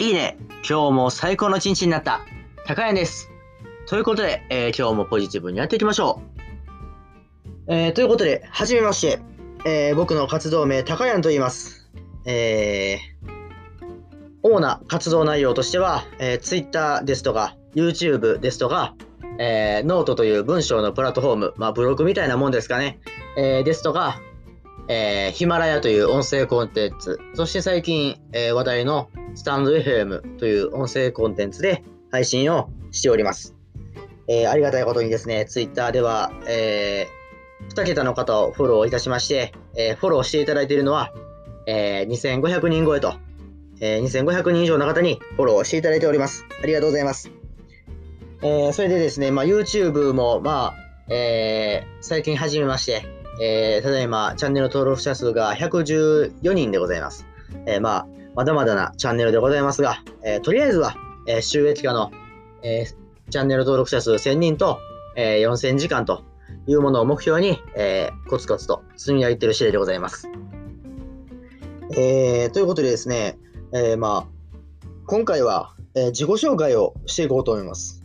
いいね今日も最高の一日になった。たかやんです。ということで、えー、今日もポジティブにやっていきましょう、えー、ということで、はじめまして、えー、僕の活動名、たかやんと言います。え主な活動内容としては、え Twitter ですとか、YouTube ですとか、えノートという文章のプラットフォーム、まあ、ブログみたいなもんですかね、えですとか、えヒマラヤという音声コンテンツ、そして最近、え話題のスタンド FM という音声コンテンツで配信をしております。えー、ありがたいことにですね、ツイッターでは、えー、2桁の方をフォローいたしまして、えー、フォローしていただいているのは、えー、2500人超えと、えー、2500人以上の方にフォローしていただいております。ありがとうございます。えー、それでですね、まあ、YouTube も、まあ、えー、最近始めまして、えー、ただいまチャンネル登録者数が114人でございます。えー、まあ、まだまだなチャンネルでございますが、えー、とりあえずは、えー、収益化の、えー、チャンネル登録者数1000人と、えー、4000時間というものを目標に、えー、コツコツと積み上げている次第でございます。えー、ということでですね、えー、まあ、今回は、えー、自己紹介をしていこうと思います。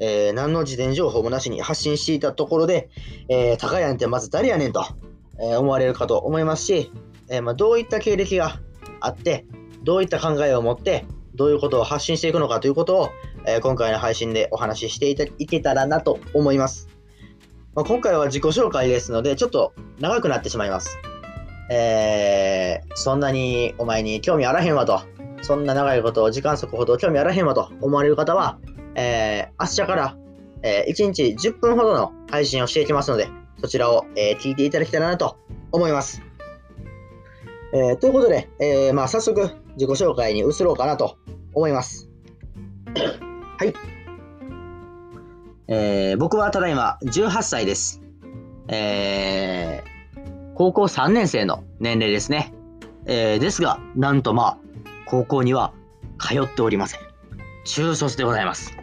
えー、何の事前情報もなしに発信していたところで、えー、高谷ってまず誰やねんと、えー、思われるかと思いますし、えまあ、どういった経歴があって、どういった考えを持って、どういうことを発信していくのかということを、え、今回の配信でお話ししていけたらなと思います。まあ、今回は自己紹介ですので、ちょっと長くなってしまいます。えー、そんなにお前に興味あらへんわと、そんな長いことを時間速ほど興味あらへんわと思われる方は、えー、明日から、えー、1日10分ほどの配信をしていきますので、そちらを、えー、聞いていただけたらなと思います。え、ということで、え、まあ、早速自己紹介に移ろうかなと思います。はい。えー、僕はただいま18歳です。え、高校3年生の年齢ですね。え、ですが、なんとまあ、高校には通っておりません。中卒でございます。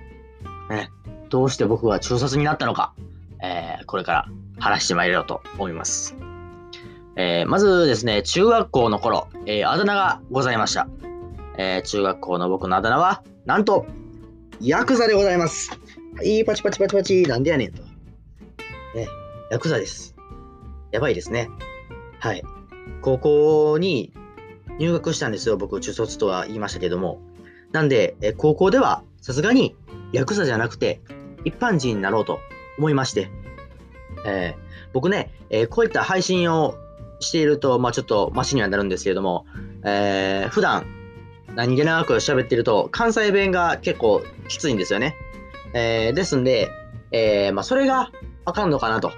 ね、どうして僕は中卒になったのか、えー、これから話してまいろうと思います。えー、まずですね、中学校の頃、えー、あだ名がございました。え、中学校の僕のあだ名は、なんと、ヤクザでございます。はい、パチパチパチパチ、なんでやねんと。ね、ヤクザです。やばいですね。はい。高校に入学したんですよ。僕、中卒とは言いましたけども。なんで、え高校ではさすがにヤクザじゃなくて一般人になろうと思いまして、えー、僕ね、えー、こういった配信をしていると、まあ、ちょっとマシにはなるんですけれども、えー、普段何気なく喋ってると関西弁が結構きついんですよね。えー、ですんで、えー、まあ、それがあかんのかなと、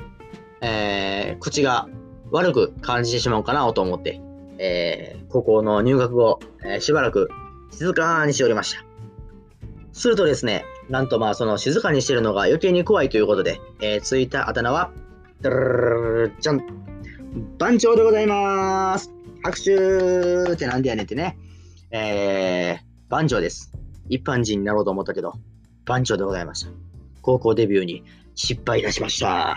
えー、口が悪く感じてしまうかなと思って、えー、高校の入学後、えー、しばらく静かにしておりました。するとですね、なんとまあその静かにしてるのが余計に怖いということで、えー、ついたあだ名は、じゃん番長でございます拍手ってなんでやねんってね。えー、番長です。一般人になろうと思ったけど、番長でございました。高校デビューに失敗いたしました。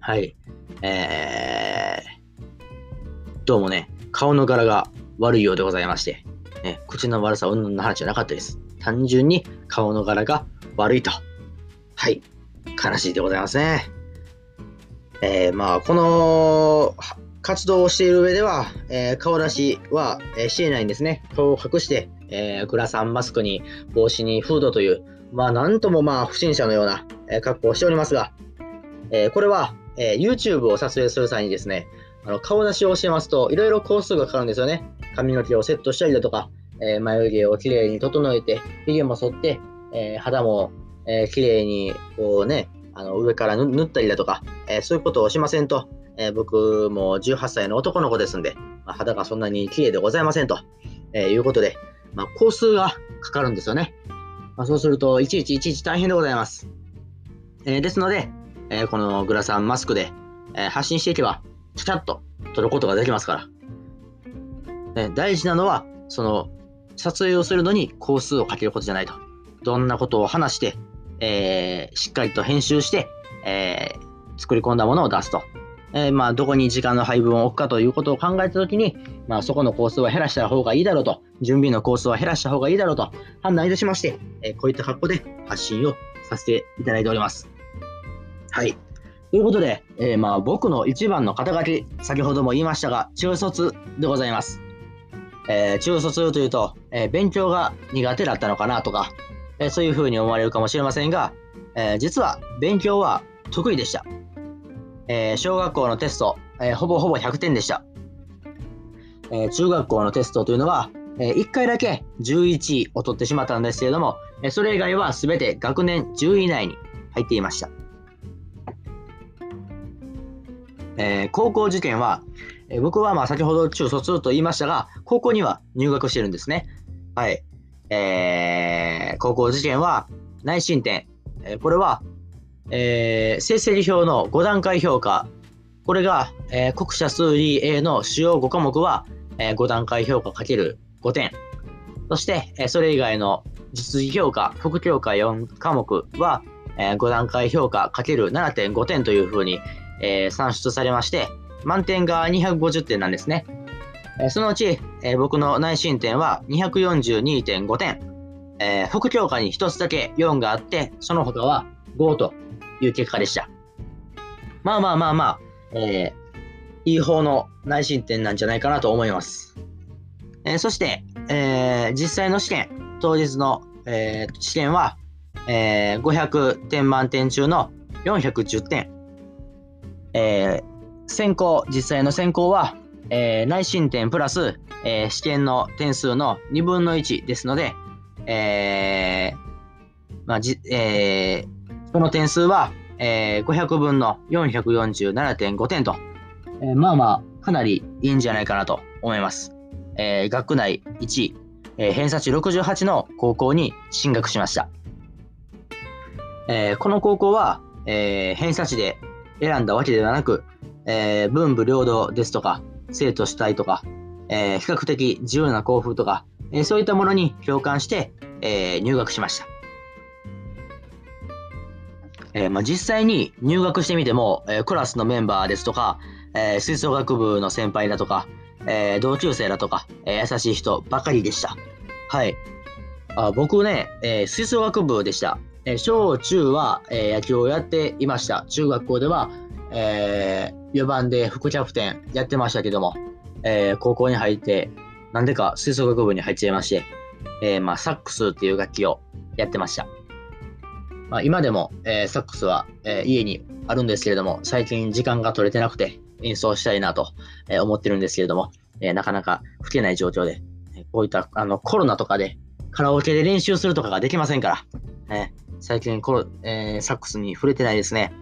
はい。えー、どうもね、顔の柄が悪いようでございまして、ね、口の悪さ、うんぬんの話じゃなかったです。単純に顔の柄が悪いと。はい。悲しいでございますね。えー、まあ、この活動をしている上では、えー、顔出しは、えー、していないんですね。顔を隠して、えー、グラサンマスクに帽子にフードという、まあ、なんともまあ、不審者のような、え格好をしておりますが、えこれは、え YouTube を撮影する際にですね、あの顔出しをしてますと、いろいろ工数がかかるんですよね。髪の毛をセットしたりだとか、え眉毛をきれいに整えて、髭も剃って、え肌も、えー、きれいに、こうね、あの上から塗ったりだとか、えー、そういうことをしませんと、えー、僕も18歳の男の子ですんで、まあ、肌がそんなに綺麗でございませんと、えいうことで、まあ、工数がかかるんですよね。まあ、そうすると、いちいちいちいち大変でございます。えですので、えこのグラサンマスクで、え発信していけば、ちゃっと撮ることができますから。ね、大事なのは、その、撮影をするのに工数をかけることじゃないと。どんなことを話して、えー、しっかりと編集して、えー、作り込んだものを出すとえー、まあ、どこに時間の配分を置くかということを考えたときに、まあ、そこのコースは減らした方がいいだろうと、準備のコースは減らした方がいいだろうと判断いたしまして、え、こういった格好で発信をさせていただいております。はい。ということで、え、まあ僕の一番の肩書き、先ほども言いましたが、中卒でございます。えー、中卒というと、えー、勉強が苦手だったのかなとか、えそういうふうに思われるかもしれませんが、え実は勉強は得意でした。え小学校のテスト、えほぼほぼ100点でした。え中学校のテストというのは、え1回だけ11位を取ってしまったんですけれども、えそれ以外は全て学年10位以内に入っていました。えー、高校受験は、え、僕はまあ先ほど中卒と言いましたが、高校には入学してるんですね。はい。えー、高校受験は内申点。えこれは、え成績表の5段階評価。これが、え国社数理 A の主要5科目は、え5段階評価かける5点。そして、えそれ以外の実技評価、副評価4科目は、え5段階評価かける7.5点というふうに、えー、算出されまして、満点が250点なんですね。えー、そのうち、えー、僕の内申点は242.5点。えー、副教科に1つだけ4があって、その他は5という結果でした。まあまあまあまあ、えー、いい方の内申点なんじゃないかなと思います。えー、そして、えー、実際の試験、当日の、えー、試験は、えー、500点満点中の410点。えー、選考、実際の選考は、えー、内申点プラス、えー、試験の点数の2分の1ですので、えー、まあじえー、この点数は、えー、500分の447.5点と、えー、まあまあ、かなりいいんじゃないかなと思います。えー、学内1位、えー、偏差値68の高校に進学しました。えー、この高校は、えー、偏差値で選んだわけではなく、えー、文武両道ですとか、生徒主体とか、えー、比較的自由な校風とか、えー、そういったものに共感して、え入学しました。えまあ、実際に入学してみても、えクラスのメンバーですとか、え吹奏楽部の先輩だとか、え同級生だとか、え優しい人ばかりでした。はい。あ僕ね、え吹奏楽部でした。え小中は、え野球をやっていました。中学校では、えー、4番で副キャプテンやってましたけども、えー、高校に入って、なんでか吹奏楽部に入っちゃいまして、えー、まあ、サックスっていう楽器をやってました。まあ、今でも、えサックスは、え家にあるんですけれども、最近時間が取れてなくて演奏したいなと、え思ってるんですけれども、えなかなか吹けない状況で、こういったあのコロナとかでカラオケで練習するとかができませんから、え最近コロ、え、サックスに触れてないですね。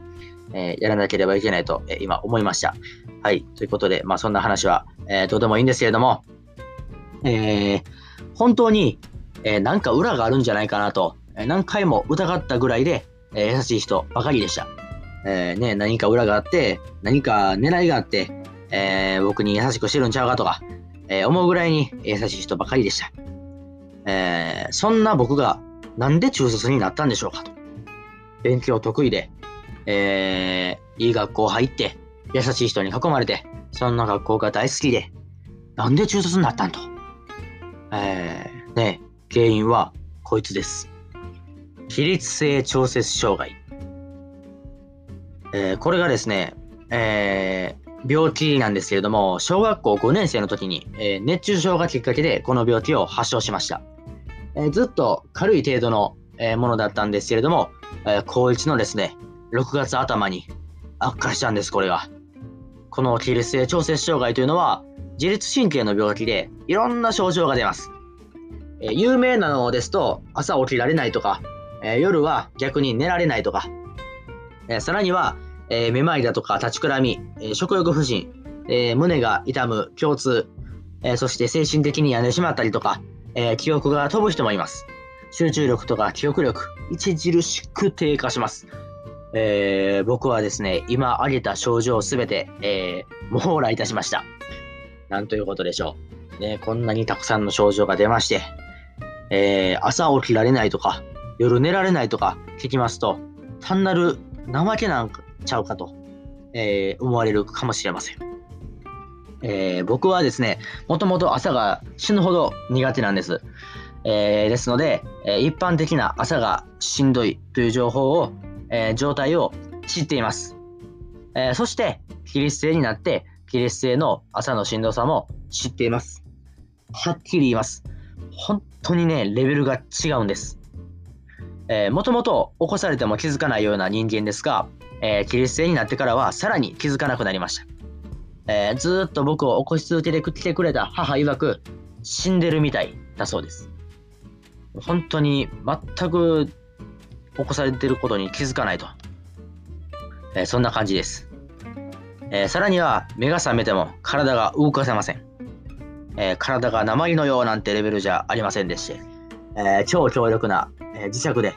えー、やらなければいけないと、え、今思いました。はい。ということで、まあそんな話は、えー、どうでもいいんですけれども、え、本当に、えー、なんか裏があるんじゃないかなと、え、何回も疑ったぐらいで、え、優しい人ばかりでした。え、ね、何か裏があって、何か狙いがあって、え、僕に優しくしてるんちゃうかとか、え、思うぐらいに優しい人ばかりでした。えー、そんな僕がなんで中卒になったんでしょうかと。勉強得意で、えー、いい学校入って、優しい人に囲まれて、そんな学校が大好きで、なんで中卒になったんと。えー、ね原因はこいつです。起立性調節障害。えー、これがですね、えー、病気なんですけれども、小学校5年生の時に、えー、熱中症がきっかけでこの病気を発症しました。え、ずっと軽い程度の、え、ものだったんですけれども、え、高1のですね、6月頭に悪化したんです、これが。この起立性調節障害というのは、自律神経の病気で、いろんな症状が出ます。え、有名なのですと、朝起きられないとか、え、夜は逆に寝られないとか、え、さらには、え、めまいだとか立ちくらみ、え、食欲不振、え、胸が痛む、胸痛、え、そして精神的に病んでしまったりとか、え、記憶が飛ぶ人もいます。集中力とか記憶力、著しく低下します。えー、僕はですね、今挙げた症状すべて、えー、網羅いたしました。なんということでしょう。ね、こんなにたくさんの症状が出まして、えー、朝起きられないとか、夜寝られないとか聞きますと、単なる怠けなんちゃうかと、えー、思われるかもしれません。えー、僕はですね、もともと朝が死ぬほど苦手なんです。えー、ですので、え一般的な朝がしんどいという情報を、え状態を知っています。えそして、起立性になって、起立性の朝のしんどさも知っています。はっきり言います。本当にね、レベルが違うんです。えー、もともと起こされても気づかないような人間ですが、えー、起立性になってからはさらに気づかなくなりました。えー、ずっと僕を起こし続けてきてくれた母曰く、死んでるみたいだそうです。本当に全く起こされてることに気づかないと。えー、そんな感じです。えー、さらには目が覚めても体が動かせません。えー、体が鉛のようなんてレベルじゃありませんでして、え超強力な、え磁石で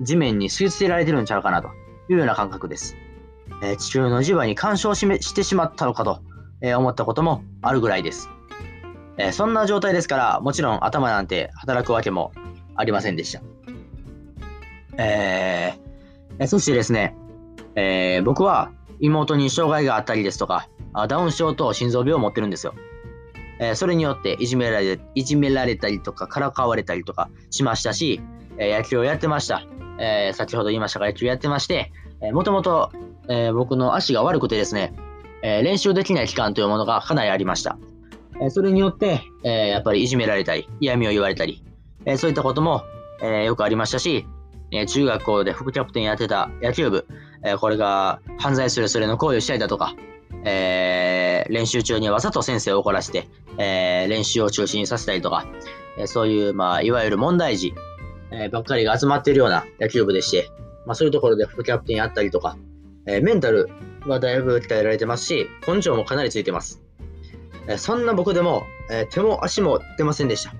地面に吸い付けられてるんちゃうかなというような感覚です。え地球の磁場に干渉ししてしまったのかと、え思ったこともあるぐらいです。えそんな状態ですから、もちろん頭なんて働くわけもありませんでした。えー、そしてですね、えー、僕は妹に障害があったりですとか、ダウン症と心臓病を持ってるんですよ。えー、それによっていじめられいじめられたりとか、からかわれたりとかしましたし、えー、野球をやってました。えー、先ほど言いましたが、野球やってまして、えもともと、え僕の足が悪くてですね、え練習できない期間というものがかなりありました。えそれによって、えやっぱりいじめられたり、嫌味を言われたり、えそういったことも、えよくありましたし、え中学校で副キャプテンやってた野球部、えこれが犯罪するそれの行為をしたりだとか、えー、練習中にわざと先生を怒らせて、えー、練習を中止にさせたりとか、えそういう、まあ、いわゆる問題児、えばっかりが集まっているような野球部でして、まあ、そういうところで副キャプテンやったりとか、えメンタルはだいぶ鍛えられてますし、根性もかなりついてます。えそんな僕でも、え手も足も出ませんでした。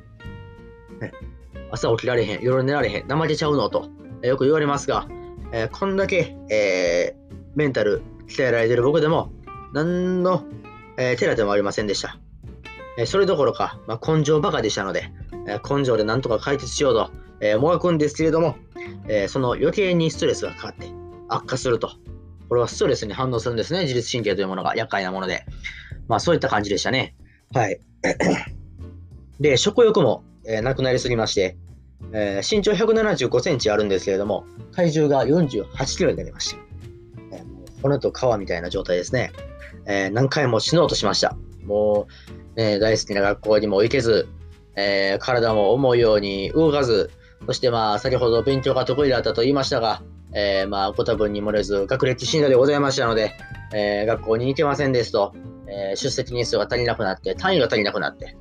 朝起きられへん、夜寝られへん、怠けちゃうのと、よく言われますが、えこんだけ、えメンタル鍛えられてる僕でも、何の、えー、手立てもありませんでした。えそれどころか、まあ、根性バカでしたので、え根性で何とか解決しようと、えもがくんですけれども、えその余計にストレスがかかって悪化すると。これはストレスに反応するんですね。自律神経というものが厄介なもので。まあそういった感じでしたね。はい。で、食欲も、え、なくなりすぎまして、えー、身長175センチあるんですけれども、体重が48キロになりました。えー、もう骨と皮みたいな状態ですね。えー、何回も死のうとしました。もう、ね、大好きな学校にも行けず、えー、体も思うように動かず、そしてまあ、先ほど勉強が得意だったと言いましたが、えー、まあ、ご多分に漏れず、学歴診断でございましたので、えー、学校に行けませんですと、えー、出席日数が足りなくなって、単位が足りなくなって、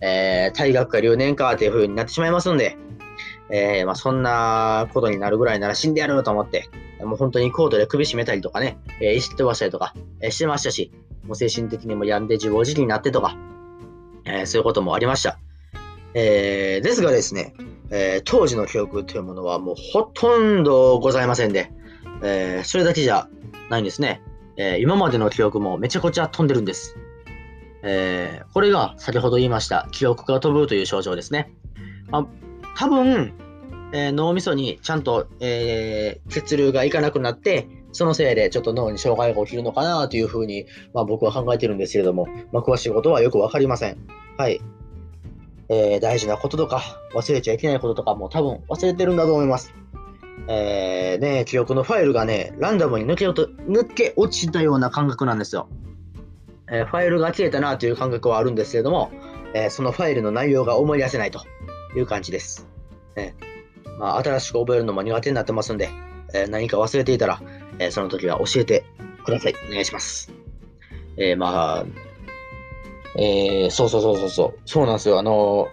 えー、退学か留年かという風になってしまいますんで、えー、まあ、そんなことになるぐらいなら死んでやると思って、もう本当にコートで首絞めたりとかね、えー、石飛ばしたりとか、えー、してましたし、もう精神的にも病んで自暴自棄になってとか、えー、そういうこともありました。えー、ですがですね、えー、当時の記憶というものはもうほとんどございませんで、えー、それだけじゃないんですね。えー、今までの記憶もめちゃくちゃ飛んでるんです。えー、これが先ほど言いました記憶が飛ぶという症状ですね。まあ、多分、えー、脳みそにちゃんと、えー、血流がいかなくなって、そのせいでちょっと脳に障害が起きるのかなというふうに、まあ、僕は考えてるんですけれども、まあ、詳しいことはよくわかりません。はい。えー、大事なこととか、忘れちゃいけないこととかも多分忘れてるんだと思います。えー、ね、記憶のファイルがね、ランダムに抜け抜け落ちたような感覚なんですよ。えー、ファイルが消えたなという感覚はあるんですけれども、えー、そのファイルの内容が思い出せないという感じです。ねまあ、新しく覚えるのも苦手になってますんで、え何か忘れていたら、えその時は教えてください。お願いします。えまあ、えー、そうそうそうそうそう、そうなんですよ。あの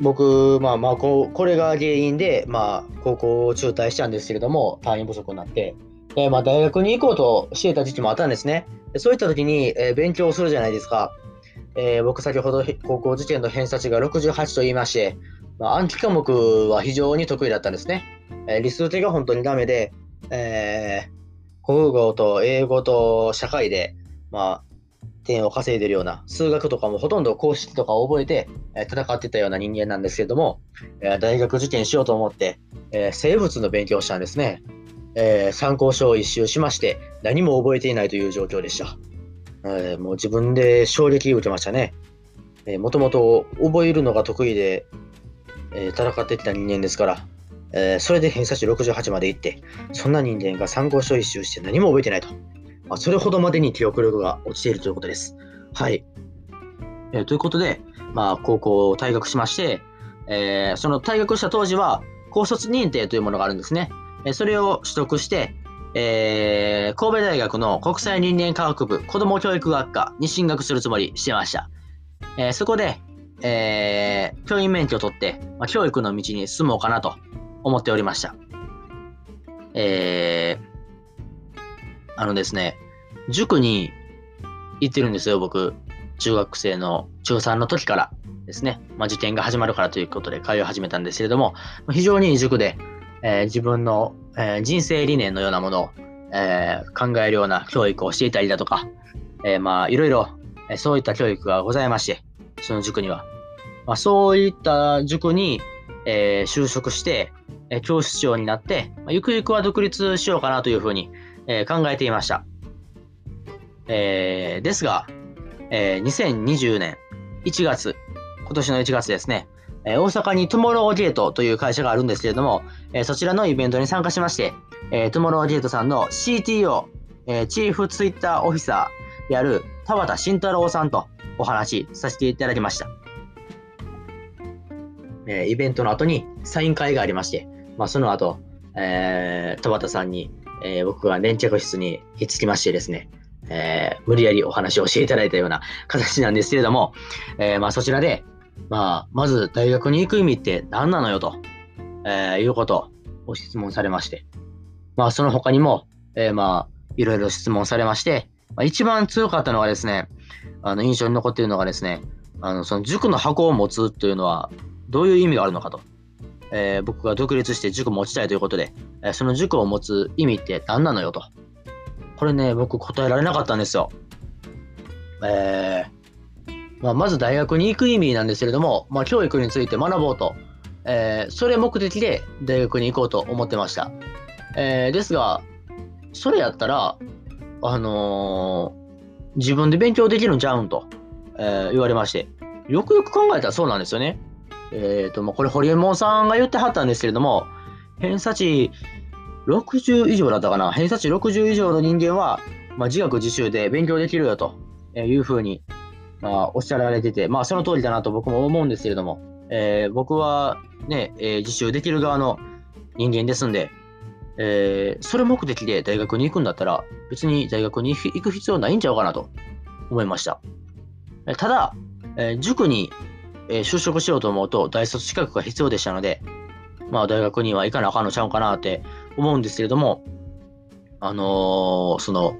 僕、まあまあこ、これが原因で、まあ、高校を中退したんですけれども、単位不足になって、でまあ、大学に行こうとしてた時期もあったんですね。そういった時に、えー、勉強するじゃないですか。えー、僕、先ほど高校受験の偏差値が68と言いまして、まあ、暗記科目は非常に得意だったんですね。えー、理数的が本当にダメで、えー、国語と英語と社会で、まあ、点を稼いでるような、数学とかもほとんど公式とかを覚えて、え戦ってたような人間なんですけれども、え大学受験しようと思って、え生物の勉強をしたんですね。え、参考書を一周しまして、何も覚えていないという状況でした。えー、もう自分で衝撃を受けましたね。もともと覚えるのが得意で、えー、戦ってきた人間ですから、えー、それで偏差値68まで行って、そんな人間が参考書一周して何も覚えてないと。まあ、それほどまでに記憶力が落ちているということです。はい。えー、ということで、まあ、高校を退学しまして、えー、その退学した当時は、高卒認定というものがあるんですね。えそれを取得して、えー、神戸大学の国際人間科学部子ども教育学科に進学するつもりしてました。えー、そこで、えー、教員免許を取って、まあ、教育の道に進もうかなと思っておりました。えー、あのですね、塾に行ってるんですよ、僕。中学生の中3の時からですね、まあ、受験が始まるからということで通い始めたんですけれども、非常にいい塾で、えー、自分の、えー、人生理念のようなものを、えー、考えるような教育をしていたりだとか、えまあいろいろ、そういった教育がございまして、その塾には。まあ、そういった塾に、え就職して、え教室長になって、まあ、ゆくゆくは独立しようかなというふうに、え考えていました。えですが、え2020年1月、今年の1月ですね、え大阪にトゥモローゲートという会社があるんですけれども、えそちらのイベントに参加しまして、えトゥモローゲートさんの CTO、えチーフツイッターオフィサーである田畑慎太郎さんとお話しさせていただきました。えイベントの後にサイン会がありまして、まあ、その後、えー、田畑さんに、えー、僕が粘着室にひっつきましてですね、えー、無理やりお話を教えていただいたような形なんですけれども、えー、まあ、そちらで、まあ、まず大学に行く意味って何なのよと、えー、いうことを質問されまして、まあ、その他にも、えー、まあ、いろいろ質問されまして、まあ、一番強かったのはですね、あの印象に残っているのがですね、あのその塾の箱を持つというのはどういう意味があるのかと。えー、僕が独立して塾持ちたいということで、えー、その塾を持つ意味って何なのよと。これね、僕答えられなかったんですよ。えー、まあ、まず大学に行く意味なんですけれども、まあ、教育について学ぼうと、えー、それ目的で大学に行こうと思ってました。えー、ですが、それやったら、あのー、自分で勉強できるんちゃうんと、え言われまして、よくよく考えたらそうなんですよね。えっ、と、まあ、これ、ホリエモンさんが言ってはったんですけれども、偏差値60以上だったかな、偏差値60以上の人間は、まあ、自学自習で勉強できるよというふうにまあ、おっしゃられてて、まあ、その通りだなと僕も思うんですけれども、えー、僕はね、えー、自習できる側の人間ですんで、えー、それ目的で大学に行くんだったら、別に大学に行く必要ないんちゃうかなと思いました。ただ、えー、塾に、え、就職しようと思うと、大卒資格が必要でしたので、まあ、大学には行かなあかんのちゃうかなって思うんですけれども、あのー、その、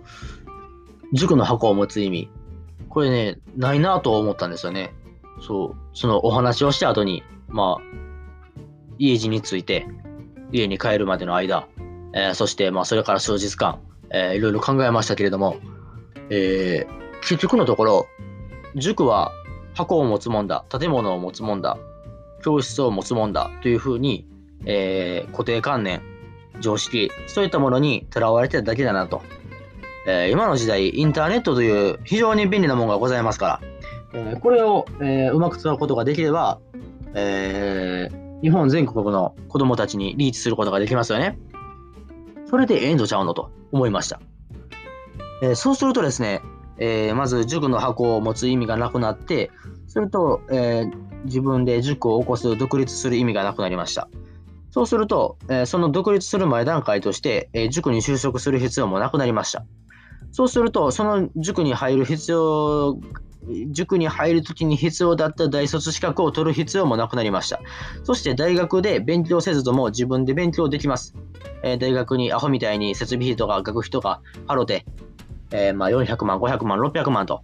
塾の箱を持つ意味、これね、ないなと思ったんですよね。そう、そのお話をした後に、まあ、家路に着いて、家に帰るまでの間、えー、そして、まあ、それから数日間、えー、いろいろ考えましたけれども、えー、結局のところ、塾は箱を持つもんだ、建物を持つもんだ、教室を持つもんだというふうに、えー、固定観念、常識、そういったものにとらわれてただけだなとえ、今の時代、インターネットという非常に便利なものがございますから、え、これを、え、うまく使うことができれば、え日本全国の子供たちにリーチすることができますよね。それでええんとちゃうのと思いました。えそうするとですね、えまず塾の箱を持つ意味がなくなって、それと、え自分で塾を起こす、独立する意味がなくなりました。そうすると、えその独立する前段階として、え塾に就職する必要もなくなりました。そうすると、その塾に入る必要、塾に入るときに必要だった大卒資格を取る必要もなくなりました。そして大学で勉強せずとも自分で勉強できます。えー、大学にアホみたいに設備費とか学費とか払って、えー、まあ400万、500万、600万と、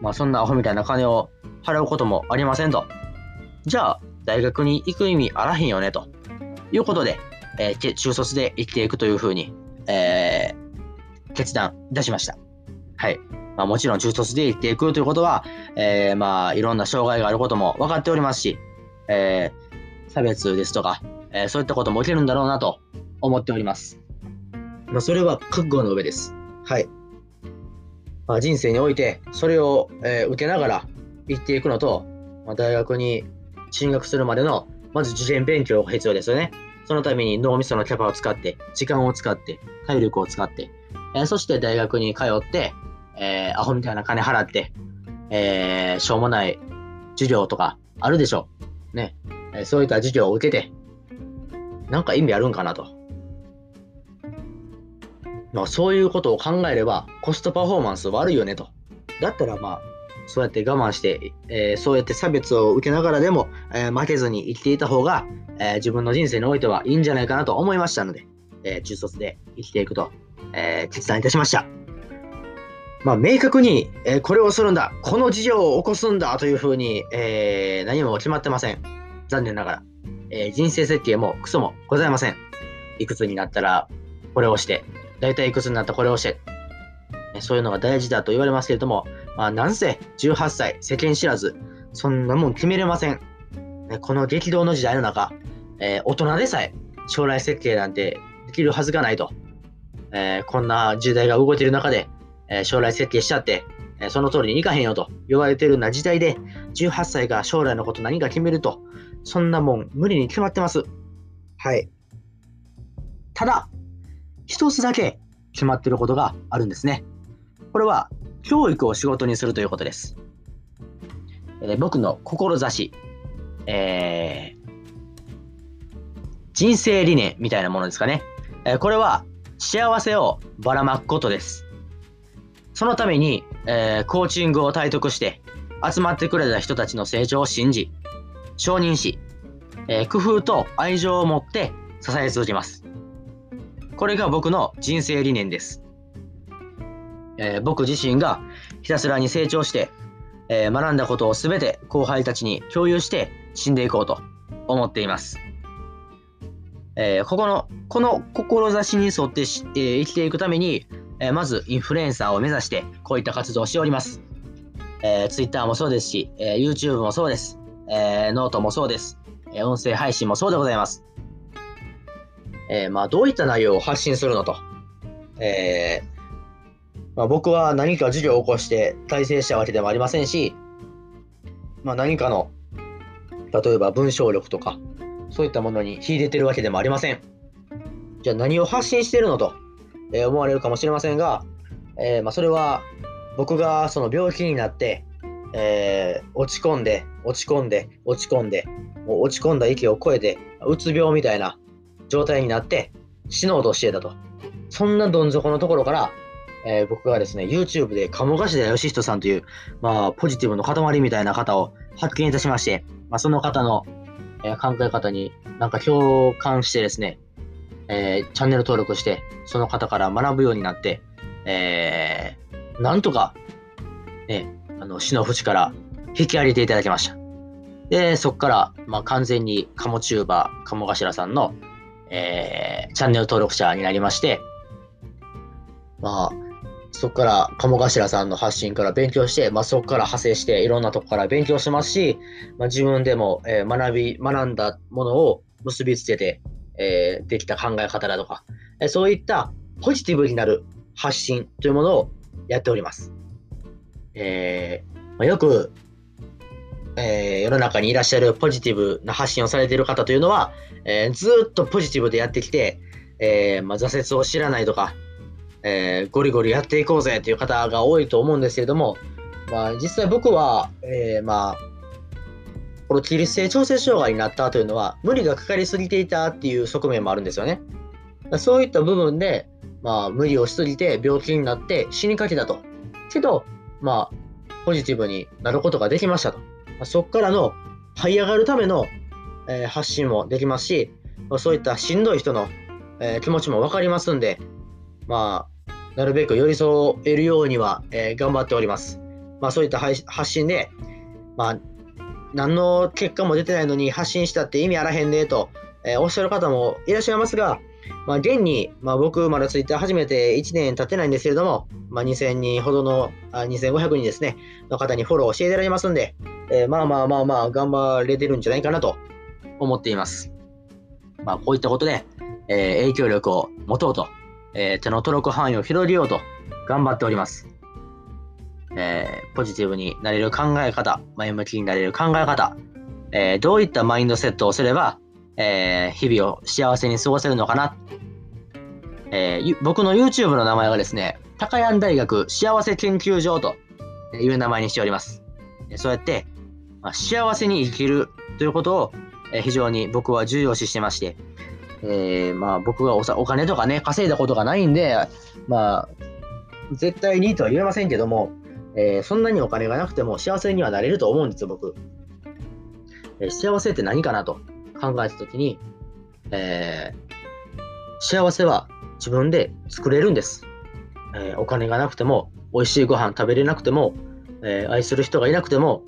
まあそんなアホみたいな金を払うこともありませんと。じゃあ、大学に行く意味あらへんよねということで、えー、中卒で生きていくというふうに、えー、決断いたしました。はい。まあ、もちろん中卒で生きていくということは、えー、まあ、いろんな障害があることも分かっておりますし、えー、差別ですとか、えー、そういったことも起きるんだろうなと思っております。まあ、それは覚悟の上です。はい。まあ、人生において、それを、えー、受けながら行っていくのと、まあ、大学に進学するまでの、まず受験勉強が必要ですよね。そのために脳みそのキャパを使って、時間を使って、体力を使って、え、そして大学に通って、えー、アホみたいな金払って、えー、しょうもない授業とかあるでしょう。ね。え、そういった授業を受けて、なんか意味あるんかなと。まあ、そういうことを考えれば、コストパフォーマンス悪いよねと。だったらまあ、そうやって我慢して、えー、そうやって差別を受けながらでも、えー、負けずに生きていた方が、えー、自分の人生においてはいいんじゃないかなと思いましたので、え中卒で生きていくと、え決断いたしました。まあ、明確に、えこれをするんだ、この事業を起こすんだというふうに、え何も決まってません。残念ながら。え人生設計もクソもございません。いくつになったらこれをして、大体いくつになったらこれをして、そういうのが大事だと言われますけれども、まあ、なんせ18歳、世間知らず、そんなもん決めれません。この激動の時代の中、えー、大人でさえ将来設計なんてできるはずがないと。えー、こんな時代が動いてる中で、えー、将来設計しちゃって、えその通りにいかへんよと言われてるような時代で、18歳が将来のこと何か決めると、そんなもん無理に決まってます。はい。ただ、一つだけ決まってることがあるんですね。これは教育を仕事にするということです。えー、僕の志、えー、人生理念みたいなものですかね。えー、これは幸せをばらまくことです。そのために、えー、コーチングを体得して集まってくれた人たちの成長を信じ、承認し、えー、工夫と愛情を持って支え続けます。これが僕の人生理念です。えー、僕自身がひたすらに成長して、えー、学んだことをすべて後輩たちに共有して死んでいこうと思っています。えー、ここの、この志に沿って、えー、生きていくために、えー、まずインフルエンサーを目指してこういった活動をしております。えー、Twitter もそうですし、えー、YouTube もそうです。えー、ノートもそうです。えー、音声配信もそうでございます。えー、まあ、どういった内容を発信するのと。えー、まあ、僕は何か授業を起こして体制したわけでもありませんし、まあ、何かの、例えば文章力とか、そういったものに秀でてるわけでもありません。じゃあ何を発信してるのと、えー、思われるかもしれませんが、えー、まあ、それは僕がその病気になって、えー、落ち込んで、落ち込んで、落ち込んで、もう落ち込んだ息を超えて、うつ病みたいな状態になって死のうとしてたと。そんなどん底のところから、えー、僕がですね、YouTube で鴨頭義人さんという、まあ、ポジティブの塊みたいな方を発見いたしまして、まあ、その方の、え、考え方になんか共感してですね、えー、チャンネル登録して、その方から学ぶようになって、えー、なんとか、ね、あの死の淵から引き上げていただきました。で、そこから、まあ、完全に鴨チューバー、鴨頭さんの、えー、チャンネル登録者になりまして、まあ、そこから鴨頭さんの発信から勉強して、まあ、そこから派生していろんなとこから勉強しますし、まあ、自分でも、え、学び、学んだものを結びつけて、えー、できた考え方だとか、え、そういったポジティブになる発信というものをやっております。えーまあ、よく、え、世の中にいらっしゃるポジティブな発信をされている方というのは、え、ずっとポジティブでやってきて、えまあ、挫折を知らないとか、えー、ゴリゴリやっていこうぜという方が多いと思うんですけれども、まあ、実際僕は、えー、まあ、この起立性調整障害になったというのは、無理がかかりすぎていたっていう側面もあるんですよね。そういった部分で、まあ、無理をしすぎて病気になって死にかけたと。けど、まあ、ポジティブになることができましたと。そこからの這い上がるための、えー、発信もできますし、そういったしんどい人の、えー、気持ちも分かりますんで、まあ、なるべく寄り添えるようには、えー、頑張っております。まあ、そういった発信で、まあ、何の結果も出てないのに発信したって意味あらへんねと、えー、おっしゃる方もいらっしゃいますが、まあ、現に、まあ、僕、まだツイッター始めて1年経ってないんですけれども、まあ、2000人ほどの、あ2500人ですね、の方にフォローしていただきますんで、えー、まあまあまあまあ、頑張れてるんじゃないかなと思っています。まあ、こういったことで、えー、影響力を持とうとえー、手の届く範囲を広げようと頑張っております。えー、ポジティブになれる考え方、前向きになれる考え方、えー、どういったマインドセットをすれば、えー、日々を幸せに過ごせるのかな。え、僕の YouTube の名前はですね、高山大学幸せ研究所という名前にしております。そうやって、まあ、幸せに生きるということを、え、非常に僕は重要視してまして、えー、まあ僕がおお金とかね、稼いだことがないんで、まあ、絶対にとは言えませんけども、えー、そんなにお金がなくても幸せにはなれると思うんですよ、僕。えー、幸せって何かなと考えたときに、えー、幸せは自分で作れるんです。えお金がなくても、美味しいご飯食べれなくても、え愛する人がいなくても、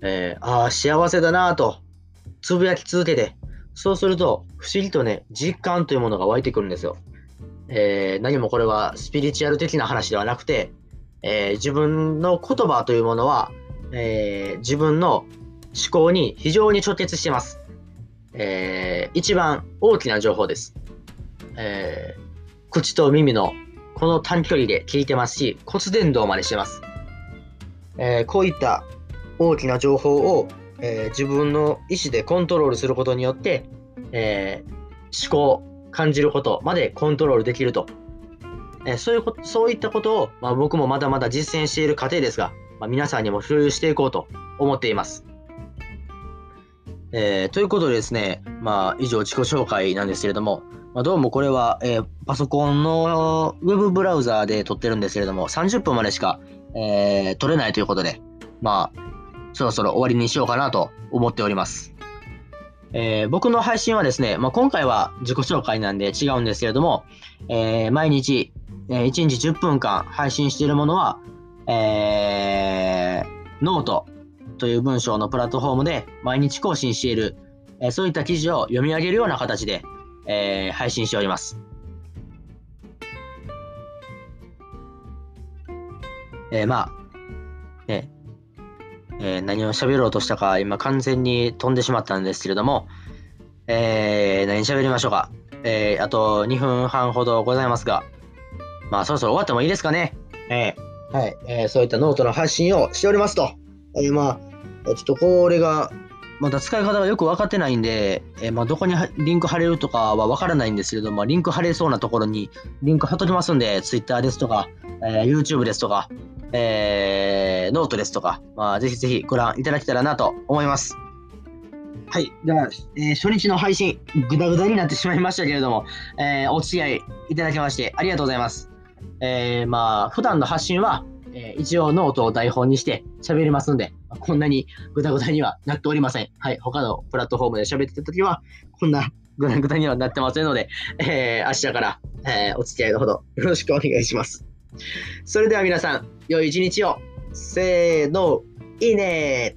えああ、幸せだなと、つぶやき続けて、そうすると、不思議とね、実感というものが湧いてくるんですよ。え何もこれはスピリチュアル的な話ではなくて、えー、自分の言葉というものは、えー、自分の思考に非常に直結してます。えー、一番大きな情報です。え口と耳のこの短距離で聞いてますし、骨伝導までしてます。えこういった大きな情報を、え自分の意思でコントロールすることによって、え思考、感じることまでコントロールできるとえそういうこと、そういったことを、まあ、僕もまだまだ実践している過程ですが、まあ、皆さんにも共有していこうと思っています。え、ということでですね、まあ、以上自己紹介なんですけれども、まあ、どうもこれは、え、パソコンのウェブブラウザーで撮ってるんですけれども、30分までしか、えー、撮れないということで、まあ、そろそろ終わりにしようかなと思っております。えー、僕の配信はですね、まあ、今回は自己紹介なんで違うんですけれども、えー、毎日、えー、1日10分間配信しているものは、えー、ノートという文章のプラットフォームで毎日更新している、えー、そういった記事を読み上げるような形で、えー、配信しております。えー、まあ、ね、えー、何を喋ろうとしたか今完全に飛んでしまったんですけれども、えー、何喋りましょうか。えー、あと2分半ほどございますが、まあそろそろ終わってもいいですかね。えー、はい、えー、そういったノートの発信をしておりますと。えー、まあ、ちょっとこれが、まだ使い方がよく分かってないんで、えー、まあ、どこにリンク貼れるとかは分からないんですけれども、リンク貼れそうなところにリンク貼っときますんで、Twitter ですとか、えー、YouTube ですとか、えー、ノートですとか、まあ、ぜひぜひご覧いただけたらなと思います。はい。では、えー、初日の配信、ぐだぐだになってしまいましたけれども、えー、お付き合いいただきましてありがとうございます。えー、まあ、普段の発信は、えー、一応ノートを台本にして喋りますんで、こんなにぐだぐだにはなっておりません。はい。他のプラットフォームで喋ってた時は、こんなぐだぐだにはなってませんので、えー、明日から、えー、お付き合いのほどよろしくお願いします。それでは皆さん、良い一日を。せーの、いいね